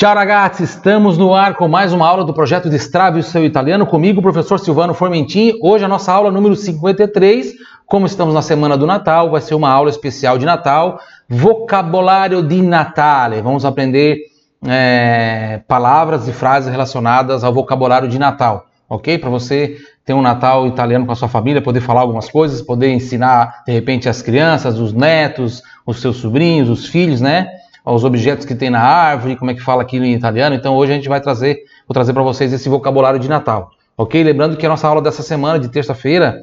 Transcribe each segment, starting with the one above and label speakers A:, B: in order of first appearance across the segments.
A: Ciao ragazzi, estamos no ar com mais uma aula do projeto Destrave o seu italiano comigo, professor Silvano Formentin. Hoje a nossa aula número 53. Como estamos na semana do Natal, vai ser uma aula especial de Natal, vocabulário de Natale. Vamos aprender é, palavras e frases relacionadas ao vocabulário de Natal, ok? Para você ter um Natal italiano com a sua família, poder falar algumas coisas, poder ensinar de repente as crianças, os netos, os seus sobrinhos, os filhos, né? Os objetos que tem na árvore, como é que fala aquilo em italiano. Então hoje a gente vai trazer, vou trazer para vocês esse vocabulário de Natal, ok? Lembrando que a nossa aula dessa semana, de terça-feira,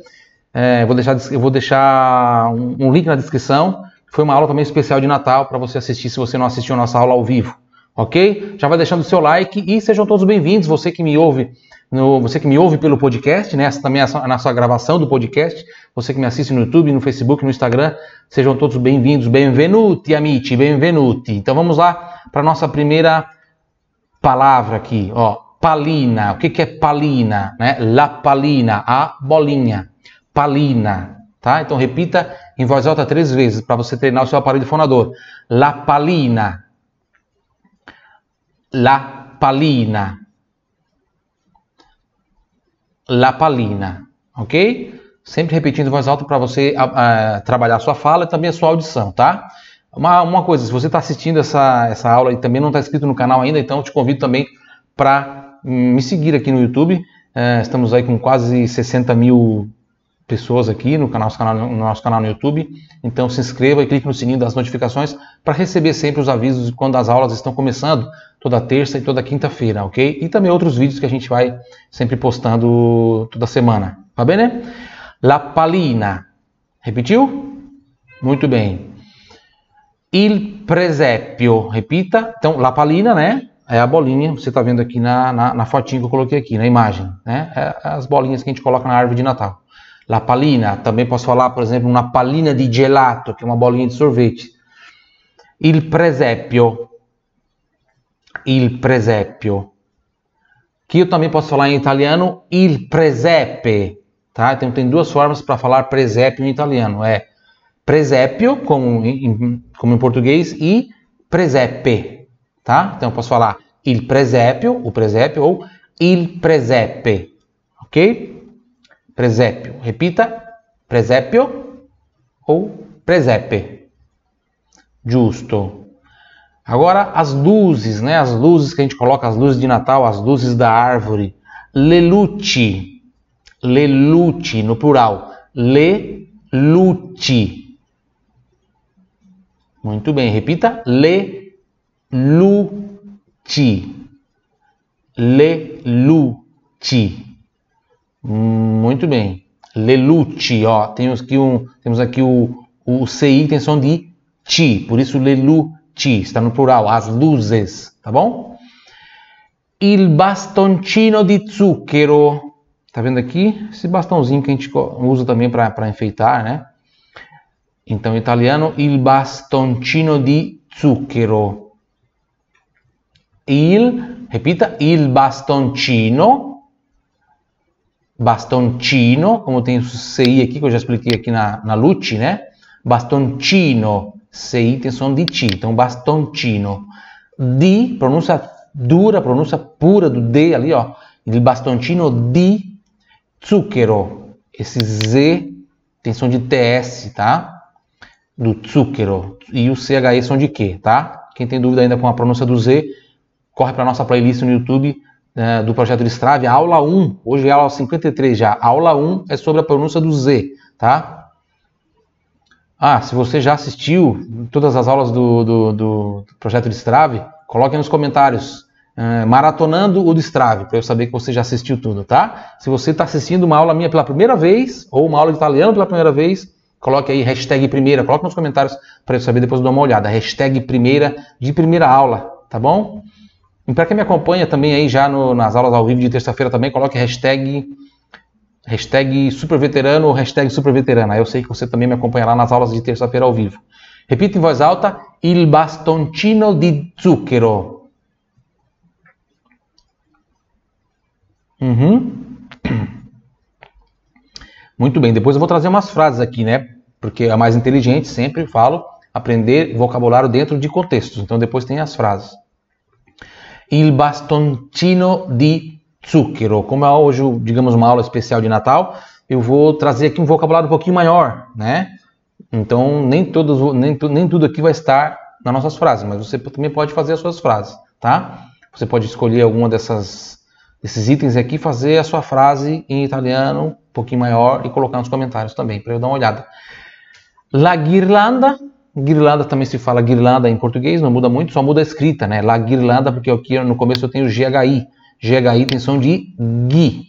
A: é, vou deixar, eu vou deixar um, um, link na descrição. Foi uma aula também especial de Natal para você assistir se você não assistiu a nossa aula ao vivo, ok? Já vai deixando o seu like e sejam todos bem-vindos. Você que me ouve no, você que me ouve pelo podcast, né? Também é a nossa gravação do podcast. Você que me assiste no YouTube, no Facebook, no Instagram, sejam todos bem-vindos. Benvenuti, amici, benvenuti. Então vamos lá para a nossa primeira palavra aqui, ó. Palina. O que, que é palina? Né? La palina, a bolinha. Palina, tá? Então repita em voz alta três vezes para você treinar o seu aparelho fonador. La palina. La palina la palina, ok? Sempre repetindo voz alta para você uh, trabalhar a sua fala e também a sua audição, tá? Uma, uma coisa, se você está assistindo essa, essa aula e também não está inscrito no canal ainda, então eu te convido também para me seguir aqui no YouTube. Uh, estamos aí com quase 60 mil pessoas aqui no, canal, no nosso canal no YouTube. Então se inscreva e clique no sininho das notificações para receber sempre os avisos quando as aulas estão começando, toda terça e toda quinta-feira, ok? E também outros vídeos que a gente vai sempre postando toda semana. Tá bem, né? La palina. Repetiu? Muito bem. Il presépio. Repita. Então, la palina, né? É a bolinha, você está vendo aqui na, na, na, fotinha que eu coloquei aqui, na imagem. Né? É as bolinhas que a gente coloca na árvore de Natal. La palina, também posso falar, por exemplo, uma palina de gelato, que é uma bolinha de sorvete. Il presépio. Il presépio. Que eu também posso falar em italiano, il presepe. Tá? Então tem duas formas para falar presépio em italiano. É presépio, como em, como em português, e presepe. Tá? Então eu posso falar il presépio, o presépio, ou il presepe. Ok? presépio. Repita, presépio ou presepe. Justo. Agora as luzes, né? As luzes que a gente coloca, as luzes de Natal, as luzes da árvore. Leluci. Leluci no plural. Leluci. Muito bem, repita. Leluci. Leluci. Muito bem. Leluci, ó. Temos aqui, um, temos aqui o, o CI tem som de ti, por isso leluci, está no plural, as luzes, tá bom? Il bastoncino di zucchero. Tá vendo aqui? Esse bastãozinho que a gente usa também para enfeitar, né? Então, italiano, il bastoncino di zucchero. Il, repita, il bastoncino bastoncino, como tem o CI aqui, que eu já expliquei aqui na, na Lucci, né? Bastoncino, CI som de T, então bastoncino. Di, pronúncia dura, pronúncia pura do D ali, ó. Il bastoncino di zucchero. Esse Z tem som de TS, tá? Do zucchero. E o CHE são de quê, tá? Quem tem dúvida ainda com a pronúncia do Z, corre para nossa playlist no YouTube né, do projeto de aula 1, hoje é aula 53 já, a aula 1 é sobre a pronúncia do Z, tá? Ah, se você já assistiu todas as aulas do, do, do projeto de Strave, coloque nos comentários, é, maratonando o do Strave, para eu saber que você já assistiu tudo, tá? Se você está assistindo uma aula minha pela primeira vez, ou uma aula de italiano pela primeira vez, coloque aí hashtag primeira, coloque nos comentários para eu saber, depois eu dou uma olhada, hashtag primeira de primeira aula, tá bom? E para quem me acompanha também aí já no, nas aulas ao vivo de terça-feira também, coloque hashtag, hashtag superveterano ou hashtag superveterana. Eu sei que você também me acompanha lá nas aulas de terça-feira ao vivo. Repita em voz alta, il bastoncino di zucchero. Uhum. Muito bem, depois eu vou trazer umas frases aqui, né? Porque é mais inteligente, sempre falo, aprender vocabulário dentro de contextos. Então depois tem as frases. il bastoncino di zucchero. Como é hoje, digamos, uma aula especial de Natal, eu vou trazer aqui um vocabulário um pouquinho maior, né? Então, nem, todos, nem, nem tudo aqui vai estar nas nossas frases, mas você também pode fazer as suas frases, tá? Você pode escolher alguma dessas, desses itens aqui fazer a sua frase em italiano um pouquinho maior e colocar nos comentários também, para eu dar uma olhada. La guirlanda, guirlanda também se fala guirlanda em português, não muda muito, só muda a escrita, né? La guirlanda, porque aqui no começo eu tenho GHI. GHI tem som de GUI,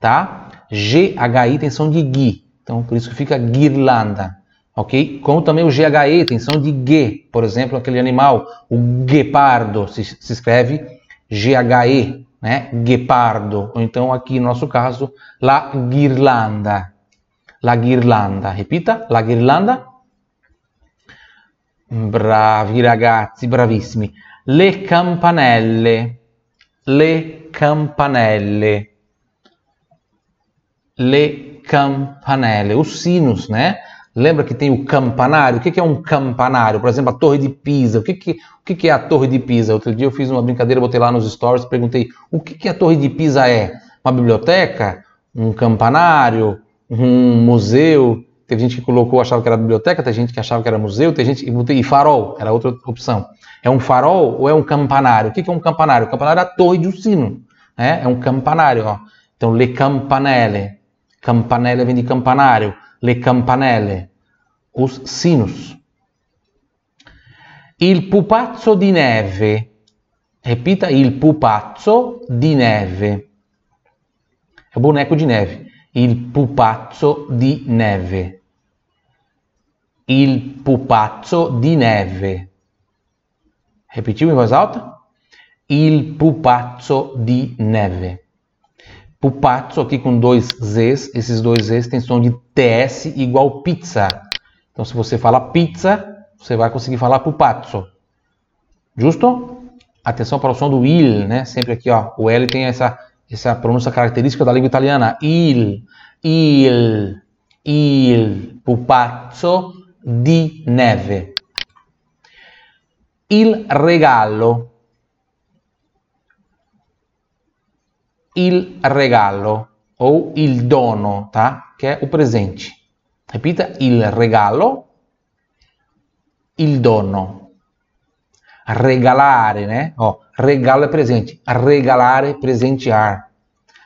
A: tá? GHI tem som de GUI, então por isso que fica guirlanda ok? Como também o GHE tem som de G, por exemplo, aquele animal, o guepardo, se, se escreve GHE, né? Guepardo, ou então aqui no nosso caso, la guirlanda. La guirlanda, repita, la guirlanda. Bravi ragazzi, bravissimi. Le campanelle, le campanelle, le campanelle, os sinos, né? Lembra que tem o campanário? O que é um campanário? Por exemplo, a Torre de Pisa. O que, o que é a Torre de Pisa? Outro dia eu fiz uma brincadeira, botei lá nos stories, perguntei o que, que a Torre de Pisa é? Uma biblioteca? Um campanário? Um museu? Teve gente que colocou, achava que era biblioteca, tem gente que achava que era museu, tem gente e farol, era outra opção. É um farol ou é um campanário? O que é um campanário? O campanário é a torre de um sino, né? É um campanário, ó. Então, le campanelle. Campanelle vem de campanário le campanelle, os sinos. Il pupazzo di neve. Repita, il pupazzo di neve. É o boneco de neve. Il pupazzo di neve. Il pupazzo di neve. Repetiu em voz alta? Il pupazzo di neve. Pupazzo aqui com dois Zs, esses dois Zs têm som de TS igual pizza. Então se você fala pizza, você vai conseguir falar pupazzo. Justo? Atenção para o som do il, né? Sempre aqui, ó, o L tem essa, essa pronúncia característica da língua italiana. Il, il, il, pupazzo di neve. Il regalo, il regalo ou il dono, tá? Que é o presente. Repita, il regalo, il dono. Regalare, né? Ó, regalo é presente. Regalare, presentear.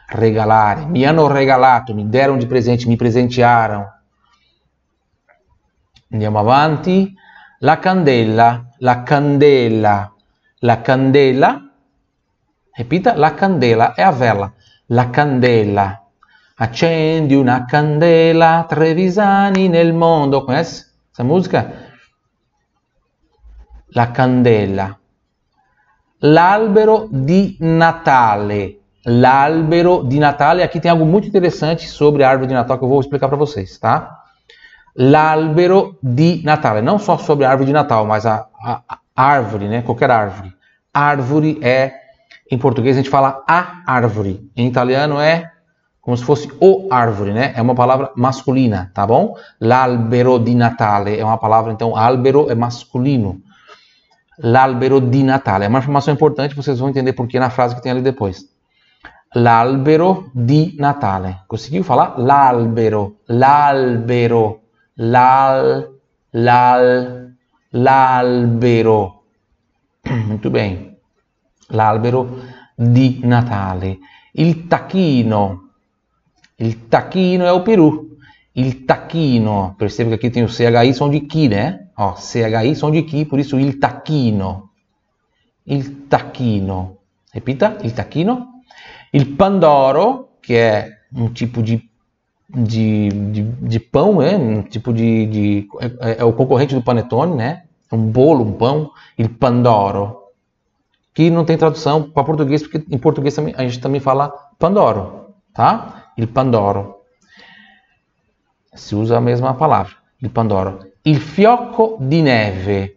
A: Regalare. Mi hanno regalato, mi deram de presente, mi presentearam. Andiamo avanti. La candela, la candela, la candela Repita, la candela é a vela. La candela. Accendi una candela, Trevisani nel mondo. Essa música? La candela. L'albero di Natale. L'albero di Natale. Aqui tem algo muito interessante sobre a árvore de Natal que eu vou explicar para vocês, tá? L'albero di Natale. Não só sobre a árvore de Natal, mas a, a, a árvore, né? Qualquer árvore. Árvore é em português a gente fala a árvore. Em italiano é como se fosse o árvore, né? É uma palavra masculina, tá bom? L'albero di Natale é uma palavra, então albero é masculino. L'albero di Natale é uma informação importante, vocês vão entender por que na frase que tem ali depois. L'albero di Natale. Conseguiu falar? L'albero, l'albero, l'al, l'al, l'albero. Muito bem l'albero di Natale. Il tacchino, il tacchino é o peru. Il tacchino, perceba que aqui tem o CHI som de Ki, né? Ó, CHI som de Ki, por isso il tacchino. Il tacchino. Repita, il tacchino. Il pandoro, que é um tipo de, de, de, de pão, né? Um tipo de, de é, é, o concorrente do panetone, né? Um bolo, um pão. Il pandoro que não tem tradução para português, porque em português também, a gente também fala Pandoro, tá? Il Pandoro. Se usa a mesma palavra, il Pandoro. Il fiocco di neve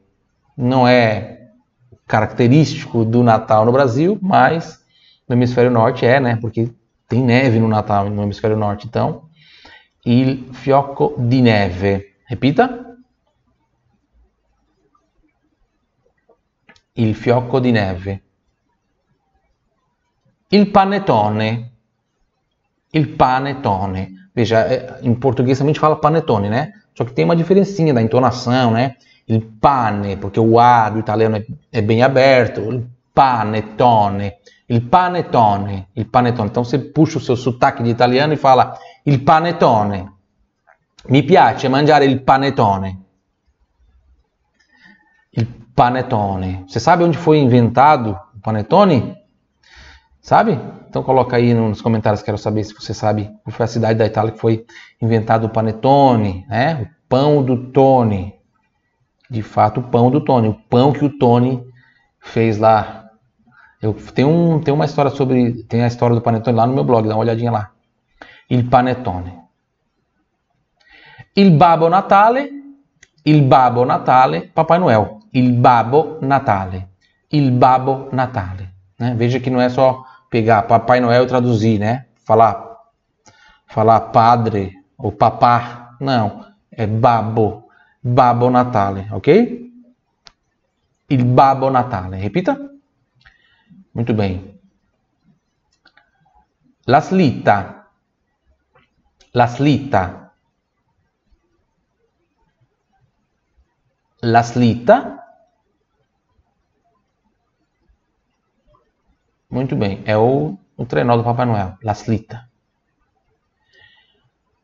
A: não é característico do Natal no Brasil, mas no hemisfério norte é, né? Porque tem neve no Natal no hemisfério norte, então. Il fiocco di neve. Repita. il fiocco di neve. il panetone. Il panetone. Veja, em português também a gente fala panetone, né? Só que tem uma diferencinha da entonação, né? Il pane, porque o A do italiano é bem aberto. Il panetone. Il panetone. Il panetone. Então você puxa o seu sotaque de italiano e fala il panetone. Mi piace mangiare il panetone. Il panetone. Você sabe onde foi inventado o panetone? Sabe? Então coloca aí nos comentários, quero saber se você sabe qual foi a cidade da Itália que foi inventado o panetone, né? O pão do Tony. De fato, o pão do Tony, o pão que o Tony fez lá. Eu tenho, um, tenho uma história sobre, tem a história do panetone lá no meu blog, dá uma olhadinha lá. Il panetone. Il Babbo Natale, il Babbo Natale, Papai Noel. Il Babbo Natale. Il Babbo Natale. Né? Veja que não é só pegar Papai Noel e traduzir, né? Falar, falar padre ou papá. Não, é Babbo. Babbo Natale, ok? Il Babbo Natale. Repita. Muito bem. La slitta. La slitta. la slitta. Muito bem, é o, o trenó do Papai Noel, la slitta.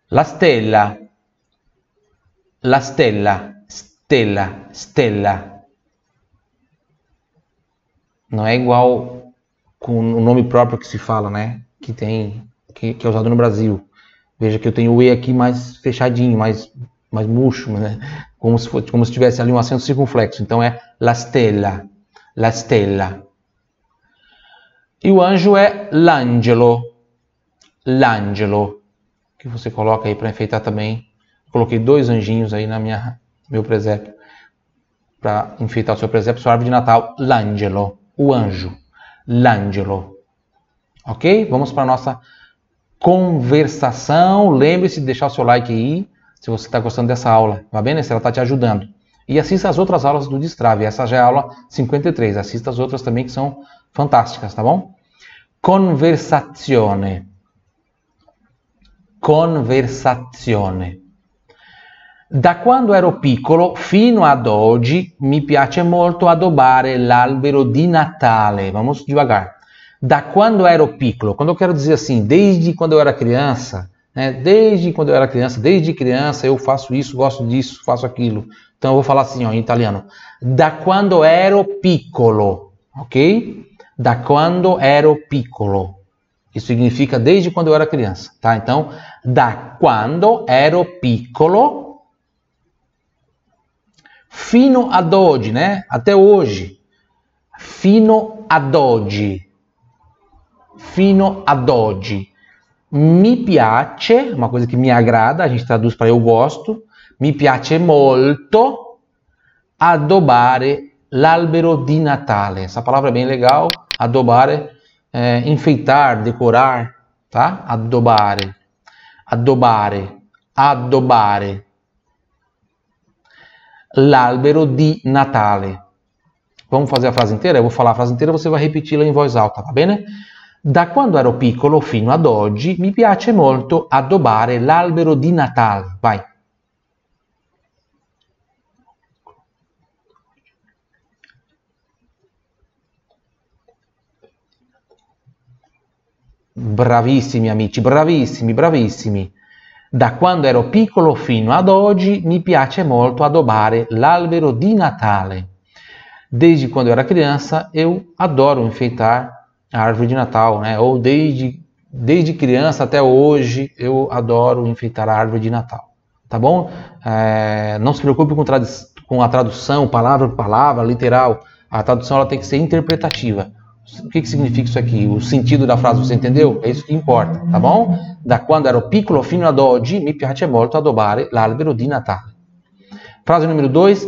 A: La stella, la stella, stella, stella. Não é igual com o nome próprio que se fala, né? Que tem, que, que é usado no Brasil. Veja que eu tenho o E aqui mais fechadinho, mais, mais murcho, né? como se, como se tivesse ali um acento circunflexo. Então é la stella, la stella. E o anjo é l'angelo, l'angelo, que você coloca aí para enfeitar também. Coloquei dois anjinhos aí na minha meu presépio para enfeitar o seu presépio, sua árvore de Natal, l'angelo, o anjo, l'angelo. Ok? Vamos para a nossa conversação. Lembre-se de deixar o seu like aí se você está gostando dessa aula, va bem? Se ela está te ajudando. E assista as outras aulas do Destrave. Essa já é a aula 53. Assista as outras também que são fantásticas, tá bom? Conversazione. Conversazione. Da quando ero piccolo fino ad oggi mi piace molto adobare l'albero di Natale. Vamos devagar. Da quando ero piccolo, quando eu quero dizer assim, desde quando eu era criança, né? Desde quando eu era criança, desde criança eu faço isso, gosto disso, faço aquilo. Então eu vou falar assim ó, em italiano. Da quando ero piccolo, ok? Da quando ero piccolo. Isso significa desde quando eu era criança, tá? Então, da quando ero piccolo fino ad oggi, né? Até hoje. Fino ad oggi. Fino ad oggi mi piace, uma coisa que me agrada, a gente traduz para eu gosto, mi piace molto adobare l'albero di Natale. Essa palavra é bem legal, adobare, é, enfeitar, decorar, tá? Adobare, adobare, adobare. L'albero di Natale. Vamos fazer a frase inteira? Eu vou falar a frase inteira, você vai repeti-la em voz alta, bem, né? Da quando ero piccolo fino ad oggi mi piace molto addobbare l'albero di Natale. Vai. Bravissimi amici, bravissimi, bravissimi. Da quando ero piccolo fino ad oggi mi piace molto addobbare l'albero di Natale. Desde quando eu era criança, eu adoro enfeitar a árvore de Natal, né? Ou desde, desde criança até hoje eu adoro enfeitar a árvore de Natal, tá bom? É, não se preocupe com, com, a tradução, palavra por palavra, literal. A tradução ela tem que ser interpretativa. O que, que significa isso aqui? O sentido da frase você entendeu? É isso que importa, tá bom? Da quando ero piccolo fino ad oggi mi piace molto adobare l'albero di Natale. Frase número 2.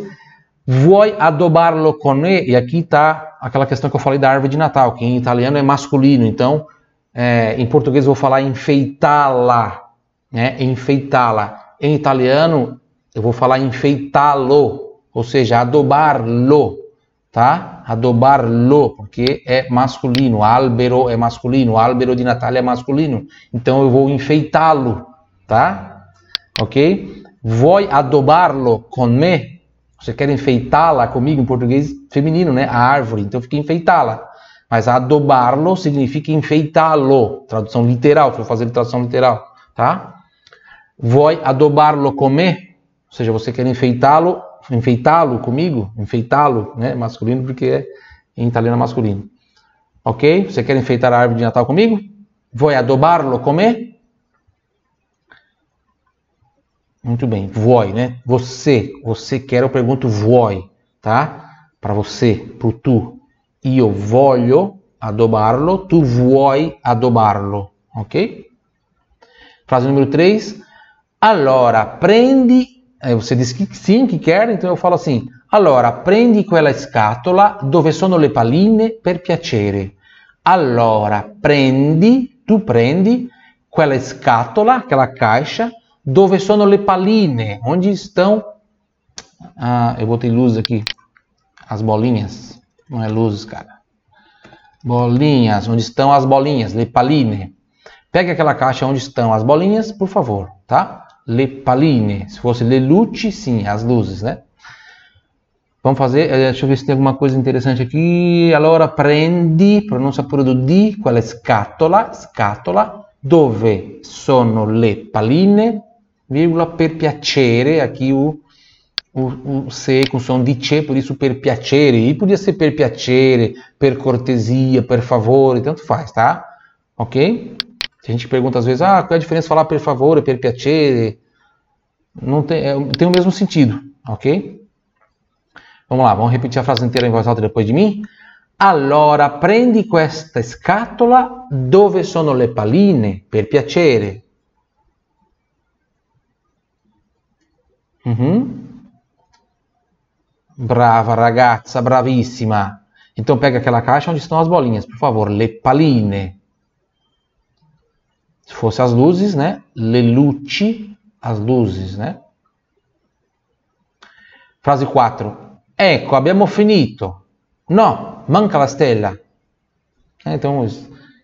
A: Vuoi adobbarlo con me? E aqui está aquela questão que eu falei da árvore de Natal, que em italiano é masculino. Então, é, em português eu vou falar enfeitá-la, né? Enfeitá-la. Em italiano eu vou falar enfeitá-lo, ou seja, adobar-lo. Tá? Adobarlo, porque é masculino. Albero é masculino. Albero de Natal é masculino. Então eu vou enfeitá-lo, tá? Ok? Vuoi adobarlo con me? Você quer enfeitá-la comigo em português feminino, né? A árvore. Então fica enfeitá-la. Mas adobarlo significa enfeitá-lo. Tradução literal, eu fazer tradução literal, tá? Vuoi adobarlo con me? Ou seja, você quer enfeitá-lo enfeitá-lo comigo, enfeitá-lo, né? Masculino porque é em italiano masculino. Ok? Você quer enfeitar a árvore de Natal comigo? Vuoi adobarlo come? Muito bem, vuoi, né? Você, você quer, eu pergunto vuoi, tá? Para você, pro tu. Io voglio adobarlo, tu vuoi adobarlo, ok? Frase número 3. Allora, prendi Aí você diz que sim, que quer, então eu falo assim: allora prendi quella scatola dove sono le palline per piacere. Allora prendi, tu prendi quella scatola, aquela caixa, dove sono le palline, onde estão. Ah, eu botei luz aqui, as bolinhas, não é luzes, cara. Bolinhas, onde estão as bolinhas, le palline. Pega aquela caixa onde estão as bolinhas, por favor, tá? Le paline. Se fosse le luci, sim, as luzes, né? Vamos fazer, eh, deixa eu ver se tem alguma coisa interessante aqui. Allora prendi, pronuncia pure do di, quella scatola, scatola, dove sono le paline, virgola, per piacere, aqui o, o, o C com som di C, por isso per piacere, e podia ser per piacere, per cortesia, per favore, tanto faz, tá? Ok? A gente pergunta às vezes, ah, qual é a diferença de falar per favore, per piacere? Não tem, é, tem o mesmo sentido, ok? Vamos lá, vamos repetir a frase inteira em voz alta depois de mim? Allora prendi questa scatola dove sono le palline, per piacere. Uhum. Brava ragazza, bravissima. Então pega aquela caixa onde estão as bolinhas, por favor, le palline. Se fosse as luzes, né? Le luci, as luzes, né? Frase 4. Ecco, abbiamo finito. No, manca la stella. É, então,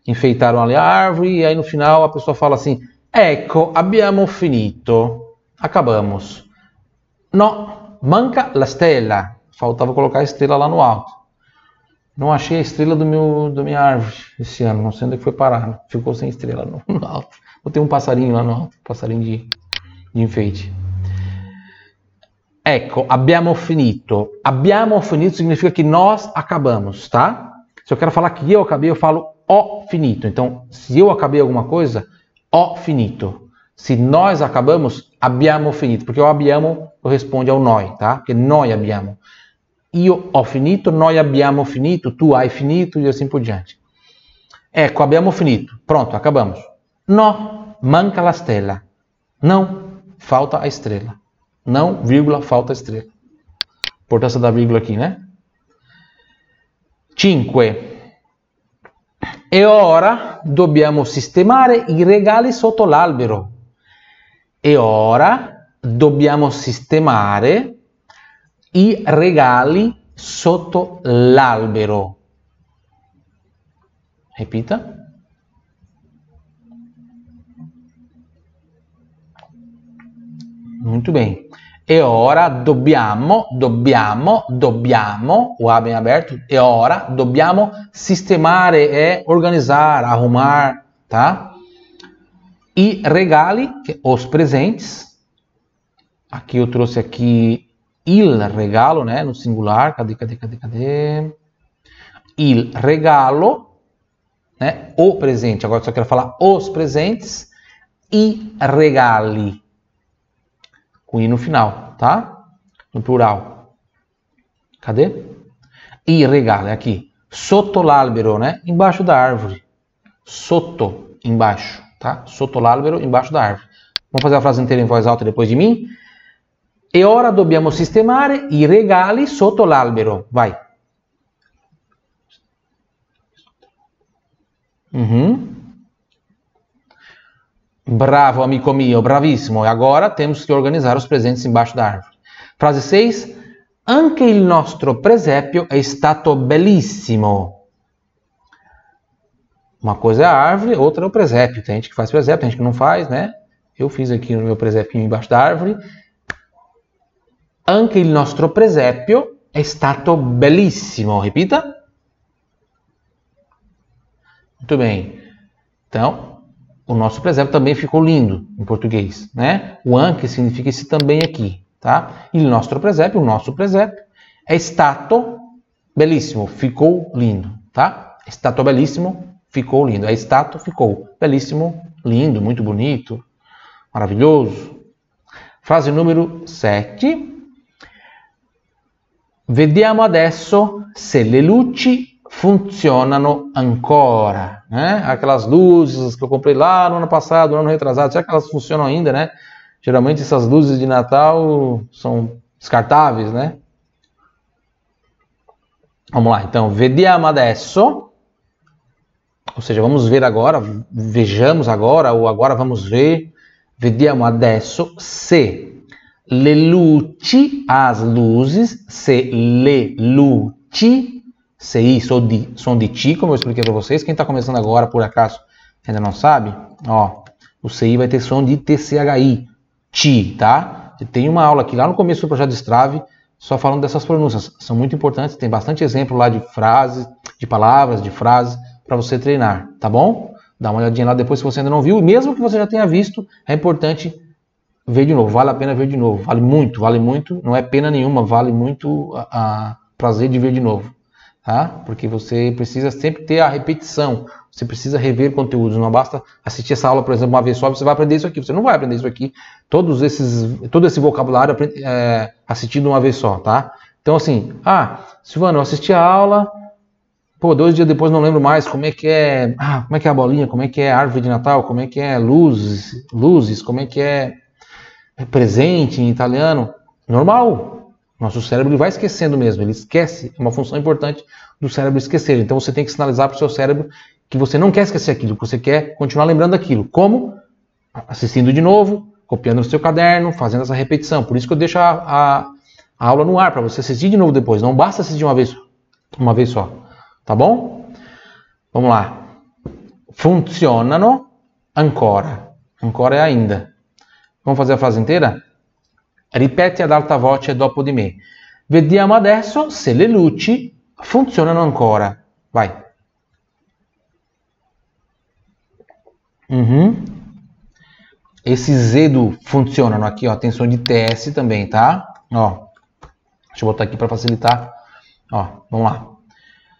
A: enfeitaram ali a árvore e aí no final a pessoa fala assim: Ecco, abbiamo finito. Acabamos. No, manca la stella. Faltava colocar a estrela lá no alto. Não achei a estrela do meu, da minha árvore esse ano. Não sei onde é foi parar. Ficou sem estrela no, no alto. Vou ter um passarinho lá no alto. Passarinho de, de enfeite. Ecco, abbiamo finito. Abbiamo finito significa que nós acabamos, tá? Se eu quero falar que eu acabei, eu falo ho finito. Então, se eu acabei alguma coisa, ho finito. Se nós acabamos, abbiamo finito. Porque o abbiamo corresponde ao noi, tá? Porque noi abbiamo. Io ho finito, noi abbiamo finito, tu hai finito e assim por diante. Ecco, abbiamo finito. Pronto, acabamos. No, manca la stella. Não, falta a estrela. Não, vírgula, falta a estrela. Importância da vírgula aqui, né? 5. E ora dobbiamo sistemare i regali sotto l'albero. E ora dobbiamo sistemare i regali sotto l'albero. Repita. Muito bem. E ora dobbiamo, dobbiamo, dobbiamo, o A bem aberto, e ora dobbiamo sistemare é organizar, arrumar, tá? E regali, os presentes. Aqui eu trouxe aqui il regalo, né, no singular, cadê, cadê, cadê, cadê? Il regalo, né, o presente, agora só quero falar os presentes, e regali, com i no final, tá? No plural. Cadê? I regalo, é aqui. Sotto l'albero, né, embaixo da árvore. Sotto, embaixo, tá? Sotto l'albero, embaixo da árvore. Vamos fazer a frase inteira em voz alta depois de mim? E ora dobbiamo sistemare i regali sotto l'albero. Vai. Uhum. Bravo, amico mio, bravissimo. E agora temos que organizar os presentes embaixo da árvore. Frase 6. anche il nostro presepio è stato bellissimo. Uma coisa é a árvore, outra é o presépio. Tem gente que faz presépio, tem gente que não faz, né? Eu fiz aqui no meu presépio embaixo da árvore. Anche il nostro presepio è stato bellissimo. Repita. Muito bem. Então, o nosso presépio também ficou lindo em português, né? O anche significa esse também aqui, tá? Il nostro presépio, o nosso presépio, é stato bellissimo, ficou lindo, tá? È stato bellissimo, ficou lindo. É stato, ficou. Bellissimo, lindo, muito bonito, maravilhoso. Frase número 7. Vediamo adesso se le luci funzionano ancora. Né? Aquelas luzes que eu comprei lá no ano passado, no ano retrasado, será que elas funcionam ainda, né? Geralmente essas luzes de Natal são descartáveis, né? Vamos lá, então, vediamo adesso, ou seja, vamos ver agora, vejamos agora, ou agora vamos ver, vediamo adesso se le luci, as luzes, se le luci, CI, sou de, som de ti, como eu expliquei para vocês. Quem está começando agora, por acaso, ainda não sabe, ó, o CI vai ter som de TCHI, ti, tá? Tem uma aula aqui lá no começo do projeto Strave, só falando dessas pronúncias. São muito importantes, tem bastante exemplo lá de frases, de palavras, de frases, para você treinar, tá bom? Dá uma olhadinha lá depois se você ainda não viu. Mesmo que você já tenha visto, é importante ver de novo, vale a pena ver de novo, vale muito, vale muito, não é pena nenhuma, vale muito a, a prazer de ver de novo, tá? Porque você precisa sempre ter a repetição, você precisa rever conteúdos, não basta assistir essa aula, por exemplo, uma vez só, você vai aprender isso aqui, você não vai aprender isso aqui, todos esses, todo esse vocabulário é, uma vez só, tá? Então assim, ah, Silvano, eu assisti a aula, pô, dois dias depois não lembro mais como é que é, ah, como é que é a bolinha, como é que é a árvore de Natal, como é que é luzes, luzes, como é que é presente em italiano, normal. Nosso cérebro vai esquecendo mesmo, ele esquece, é uma função importante do cérebro esquecer. Então você tem que sinalizar para o seu cérebro que você não quer esquecer aquilo, que você quer continuar lembrando aquilo. Como? Assistindo de novo, copiando no seu caderno, fazendo essa repetição. Por isso que eu deixo a, a, a aula no ar, para você assistir de novo depois. Não basta assistir uma vez, uma vez só. Tá bom? Vamos lá. Funzionano ancora. Ancora é ainda. Vamos fazer a frase inteira? Ripeti ad alta voce dopo di me. Vediamo adesso se le luci funzionano ancora. Vai. Uhum. Esse Z do funcionam aqui, ó, tem de TS também, tá? Ó, deixa eu botar aqui para facilitar. Ó, vamos lá.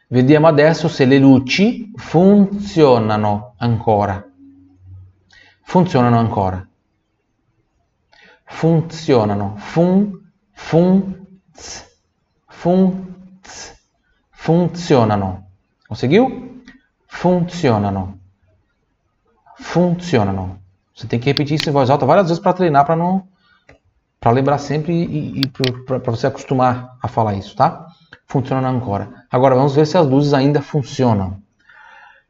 A: Vediamo adesso se le luci funzionano ancora. Funzionano ancora funzionano. Fun, fun, tz, fun, tz, funzionano. Conseguiu? Funzionano. Funzionano. Você tem que repetir isso em voz alta várias vezes para treinar, para não para lembrar sempre e, e para você acostumar a falar isso, tá? Funcionando agora. Agora vamos ver se as luzes ainda funcionam.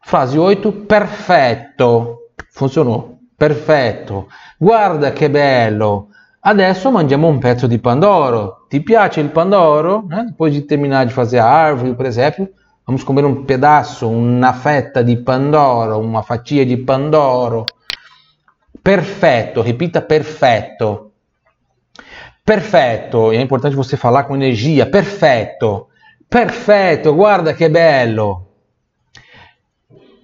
A: Frase 8, perfetto. Funcionou. Perfetto. Guarda che bello. Adesso mangiamo un pezzo di pandoro. Ti piace il pandoro? Eh? Depois de terminar de fazer a árvore, por exemplo, vamos comer um pedaço, uma fetta di pandoro, uma fatia di pandoro. Perfetto, repita perfetto. Perfetto, é importante você falar com energia. Perfetto. Perfetto, guarda che bello.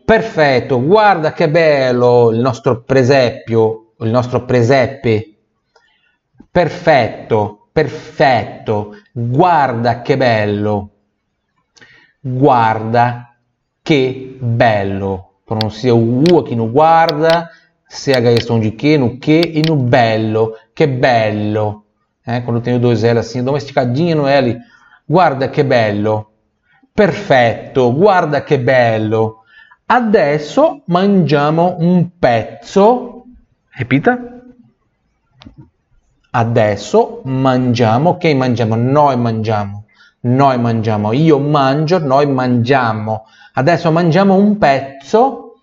A: Perfetto, guarda che bello il nostro presepio, il nostro presepe. Perfetto, perfetto, guarda che bello. Guarda che bello. Pronuncia U aqui no guarda, CH é som de que, no que e no bello. Que bello. É, quando tenho dois L assim, esticadinha no L. Guarda che bello. Perfetto, guarda che bello. Adesso mangiamo un pezzo. Repita. Adesso mangiamo. Che mangiamo? Noi mangiamo. Noi mangiamo. Io mangio, noi mangiamo. Adesso mangiamo un pezzo.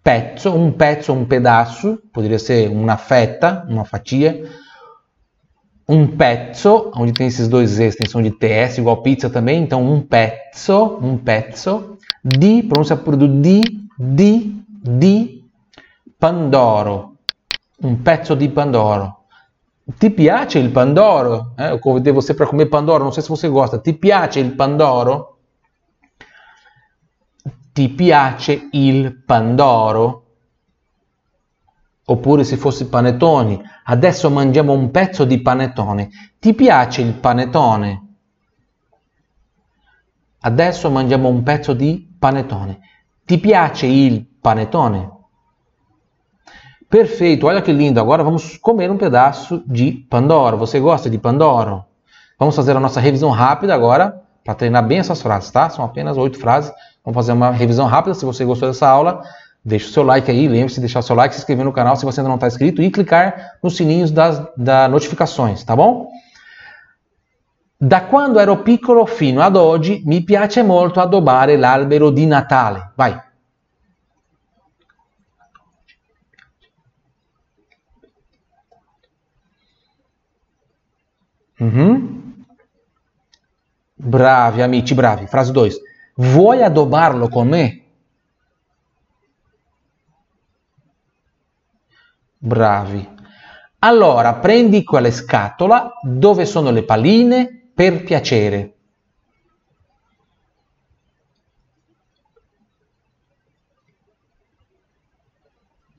A: Pezzo, un pezzo, un pedaço. Poderia ser uma fetta, uma fatia. um pezzo, onde tem esses dois Z, extensão de TS, igual pizza também, então um pezzo, um pezzo, di, pronúncia por do di, di, di, pandoro, um pezzo di pandoro. Ti piace il pandoro? Eh, convidei você para comer pandoro, não sei se você gosta. Ti piace il pandoro? Ti piace il pandoro? Oppure se fosse panettoni, adesso mangiamo un pezzo di panettone. Ti piace il panettone? Adesso mangiamo un pezzo di panettone. Ti piace il panettone? Perfeito, olha que lindo. Agora vamos comer um pedaço de Pandoro. Você gosta de Pandoro? Vamos fazer a nossa revisão rápida agora, para treinar bem essas frases, tá? São apenas oito frases. Vamos fazer uma revisão rápida. Se você gostou dessa aula, deixa o seu like aí. Lembre-se de deixar o seu like, se inscrever no canal se você ainda não está inscrito e clicar nos sininhos das da notificações, tá bom? Da quando ero piccolo fino ad oggi mi piace molto addobbare l'albero di Natale. Vai. Uhum. Bravi, amici, bravi. Frase 2. Vuoi addobbarlo con me? Bravi. Allora, prendi quella scatola dove sono le palline per piacere.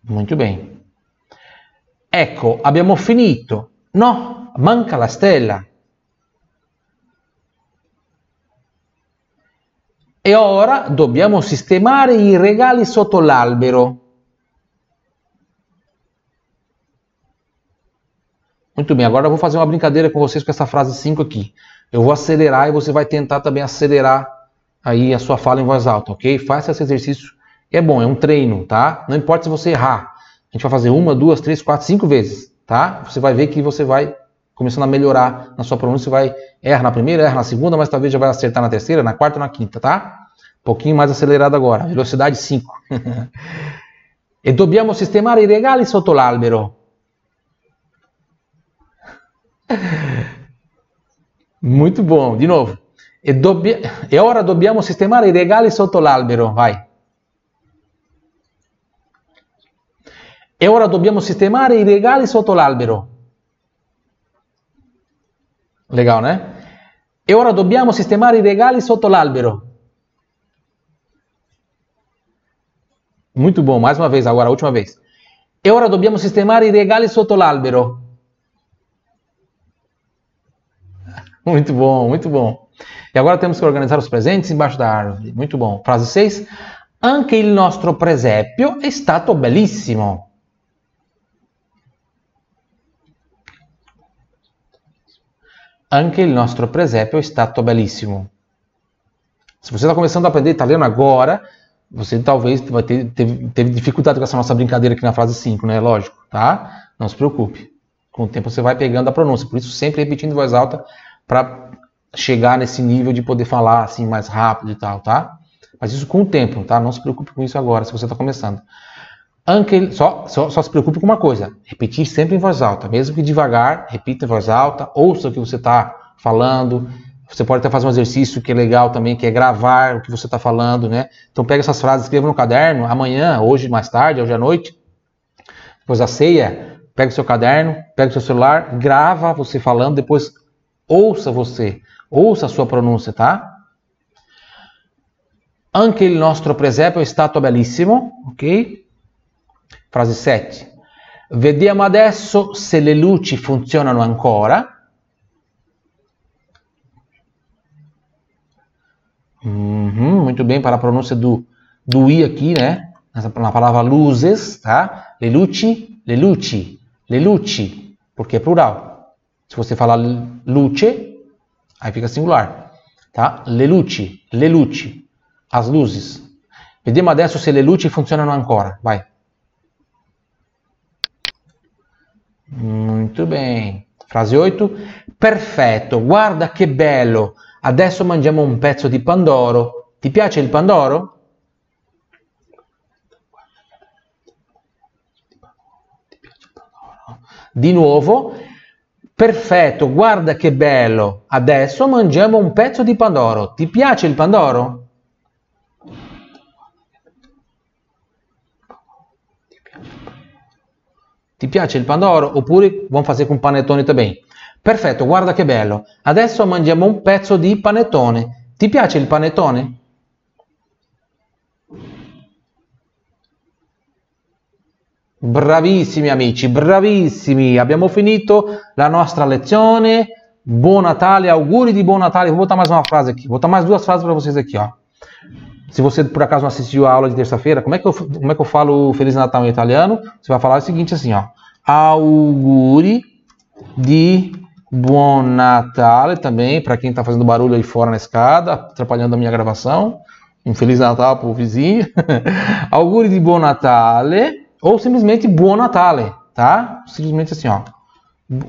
A: Molto bene. Ecco, abbiamo finito. No, manca la stella. E ora dobbiamo sistemare i regali sotto l'albero. Muito bem, agora eu vou fazer uma brincadeira com vocês com essa frase 5 aqui. Eu vou acelerar e você vai tentar também acelerar aí a sua fala em voz alta, ok? Faça esse exercício. É bom, é um treino, tá? Não importa se você errar. A gente vai fazer uma, duas, três, quatro, cinco vezes, tá? Você vai ver que você vai começando a melhorar na sua pronúncia, vai erra na primeira, erra na segunda, mas talvez já vai acertar na terceira, na quarta ou na quinta, tá? Um pouquinho mais acelerado agora, velocidade 5. e dobbiamo sistemare i regali sotto l'albero. Muito bom, de novo. E, dobbia... e ora dobbiamo sistemare i regali sotto l'albero, vai. E ora dobbiamo sistemare i regali sotto l'albero. Legal, né? E ora dobbiamo sistemare i regali sotto l'albero. Muito bom, mais uma vez, agora a última vez. E ora dobbiamo sistemare i regali sotto l'albero. Muito bom, muito bom. E agora temos que organizar os presentes embaixo da árvore. Muito bom. Frase 6. Anche il nostro presepio è stato bellissimo. Anche il nostro presépio è stato bellissimo. Se você está começando a aprender italiano agora, você talvez vai ter, teve, dificuldade com essa nossa brincadeira aqui na frase 5, né? Lógico, tá? Não se preocupe. Com o tempo você vai pegando a pronúncia. Por isso, sempre repetindo em voz alta para chegar nesse nível de poder falar assim mais rápido e tal, tá? Mas isso com o tempo, tá? Não se preocupe com isso agora, se você está começando. Anche, só, só, só, se preocupe com uma coisa: repetir sempre em voz alta, mesmo que devagar, repita em voz alta, ouça o que você está falando. Você pode até fazer um exercício que é legal também, que é gravar o que você está falando, né? Então pega essas frases, escreva no caderno, amanhã, hoje mais tarde, hoje à noite, depois da ceia, pega o seu caderno, pega o seu celular, grava você falando, depois ouça você, ouça a sua pronúncia, tá? Anche il nostro presepio è stato bellissimo, ok? Frase 7. Vediamo adesso se le luci funzionano ancora. Uhum, muito bem para a pronúncia do, do i aqui, né? Na palavra luzes, tá? Le luci, le luci, le luci, porque é plural. Se você falar luce, aí fica singular, tá? Le luci, le luci, as luzes. Vediamo adesso se le luci funzionano ancora. Vai. Muito bem. Frase 8. Perfetto, guarda che bello. Adesso mangiamo un pezzo di pandoro. Ti piace il pandoro? Di nuovo, Perfetto, guarda che bello. Adesso mangiamo un pezzo di pandoro. Ti piace il pandoro? Ti piace il pandoro? Oppure vamos fazer com panetone também. Perfetto, guarda che bello. Adesso mangiamo un pezzo di panettone. Ti piace il panettone? Bravissimi amici, bravissimi. Abbiamo finito la nostra lezione. Buon Natale, auguri de buon Natale. Vou botar mais uma frase aqui. Vou botar mais duas frases para vocês aqui. Se você por acaso não assistiu a aula de terça-feira, como, é que eu, como é que eu falo Feliz Natal em italiano? Você vai falar o seguinte assim, ó. Auguri de buon Natale também, para quem está fazendo barulho aí fora na escada, atrapalhando a minha gravação. Um Feliz Natal para o vizinho. auguri de buon Natale ou simplesmente Buon Natale, tá? Simplesmente assim, ó.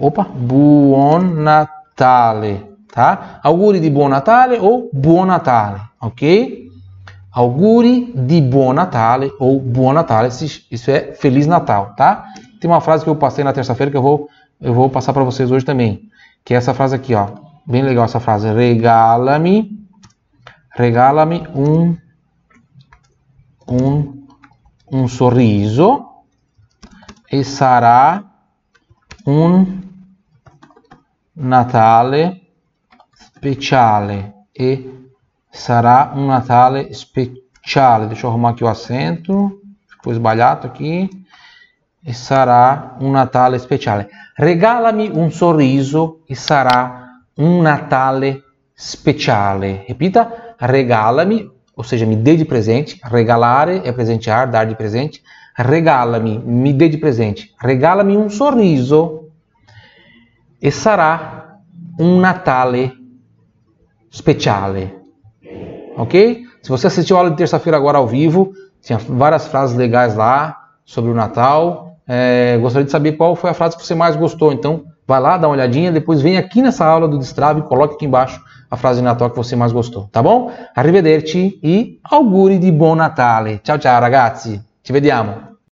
A: Opa, Buon Natale, tá? Auguri di Buon Natale ou Buon Natale, ok? Auguri di Buon Natale ou Buon Natale, isso é Feliz Natal, tá? Tem uma frase que eu passei na terça-feira que eu vou, eu vou passar para vocês hoje também, que é essa frase aqui, ó. Bem legal essa frase. Regala-me, regala-me um, um un sorriso e sarà un Natale speciale e sarà um Natale speciale. Deixa eu arrumar aqui o acento, ficou esbalhado aqui. E sarà un Natale speciale. Regalami un sorriso e sarà un Natale speciale. Repita, regalami ou seja, me dê de presente. Regalare é presentear, dar de presente. Regala-me, me dê de presente. Regala-me um sorriso e sarà um Natale speciale. Ok? Se você assistiu a aula de terça-feira agora ao vivo, tinha várias frases legais lá sobre o Natal. É, gostaria de saber qual foi a frase que você mais gostou. Então, vai lá, dá uma olhadinha, depois vem aqui nessa aula do Destrave e coloque aqui embaixo a frase de Natal que você mais gostou, tá bom? Arrivederci e auguri di buon Natale. Ciao ciao ragazzi, ci vediamo.